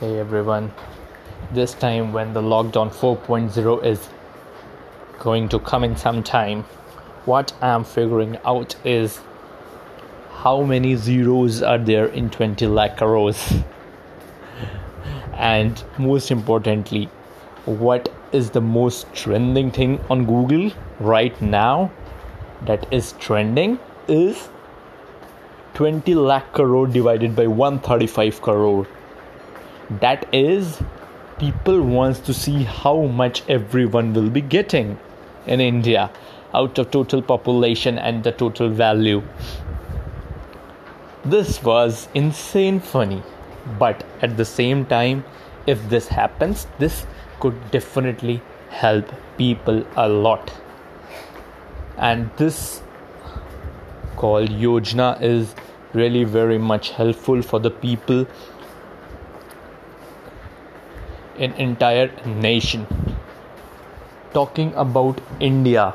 Hey everyone, this time when the lockdown 4.0 is going to come in some time, what I'm figuring out is how many zeros are there in 20 lakh crores, and most importantly, what is the most trending thing on Google right now that is trending is 20 lakh crore divided by 135 crore that is people wants to see how much everyone will be getting in india out of total population and the total value. This was insane funny but at the same time if this happens this could definitely help people a lot. And this called yojana is really very much helpful for the people an entire nation. Talking about India,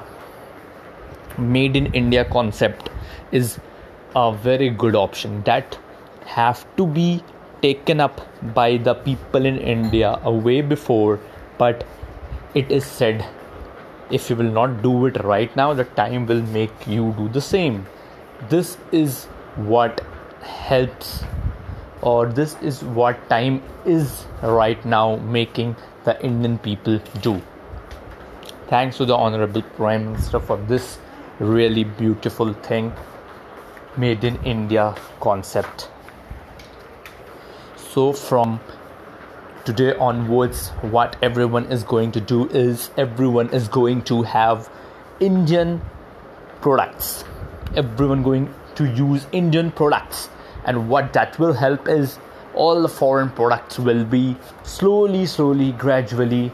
made in India concept is a very good option that have to be taken up by the people in India a way before, but it is said if you will not do it right now, the time will make you do the same. This is what helps or this is what time is right now making the Indian people do. Thanks to the Honorable Prime Minister for this really beautiful thing, made in India concept. So, from today onwards, what everyone is going to do is everyone is going to have Indian products. Everyone going to use Indian products and what that will help is all the foreign products will be slowly slowly gradually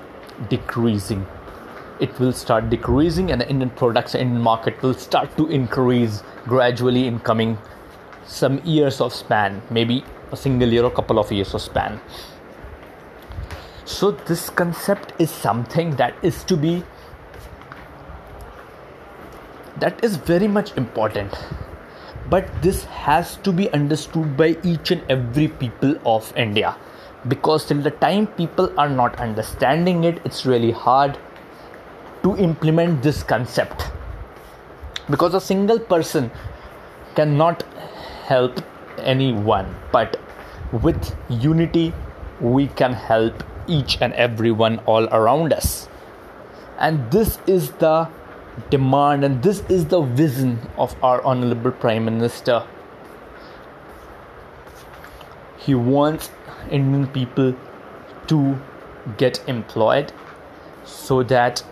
decreasing. It will start decreasing and the indian products in market will start to increase gradually in coming some years of span maybe a single year or couple of years of span. So this concept is something that is to be that is very much important but this has to be understood by each and every people of india. Because till the time people are not understanding it it's really hard to implement this concept. Because a single person cannot help anyone. But with unity we can help each and everyone all around us. And this is the demand, and this is the vision of our Honorable Prime Minister. He wants Indian people to get employed so that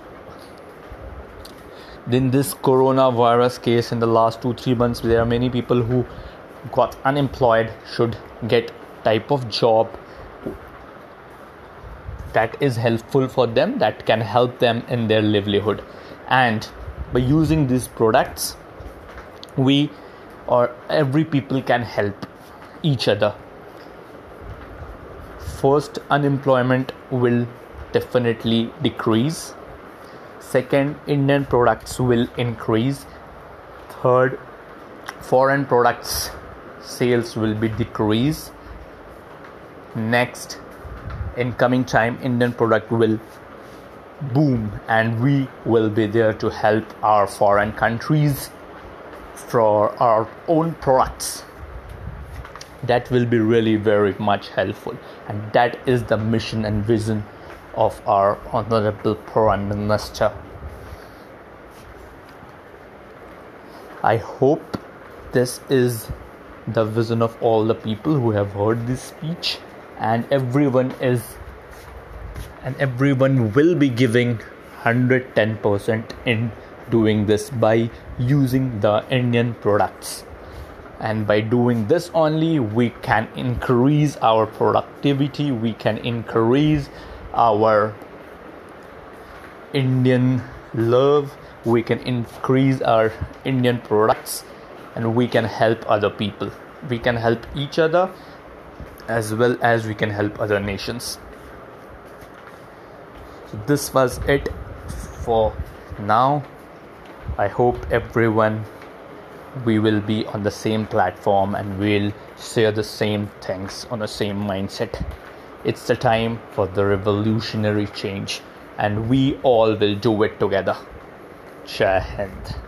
in this coronavirus case in the last two three months there are many people who got unemployed should get type of job that is helpful for them that can help them in their livelihood and by using these products we or every people can help each other. First unemployment will definitely decrease. Second indian products will increase. Third foreign products sales will be decreased. Next in coming time indian product will boom and we will be there to help our foreign countries for our own products. That will be really very much helpful. And that is the mission and vision of our honorable prime minister. I hope this is the vision of all the people who have heard this speech and everyone is and everyone will be giving 110% in doing this by using the Indian products. And by doing this only, we can increase our productivity, we can increase our Indian love, we can increase our Indian products, and we can help other people. We can help each other as well as we can help other nations so this was it for now i hope everyone we will be on the same platform and we'll share the same things on the same mindset It's the time for the revolutionary change, and we all will do it together. Jai Hind.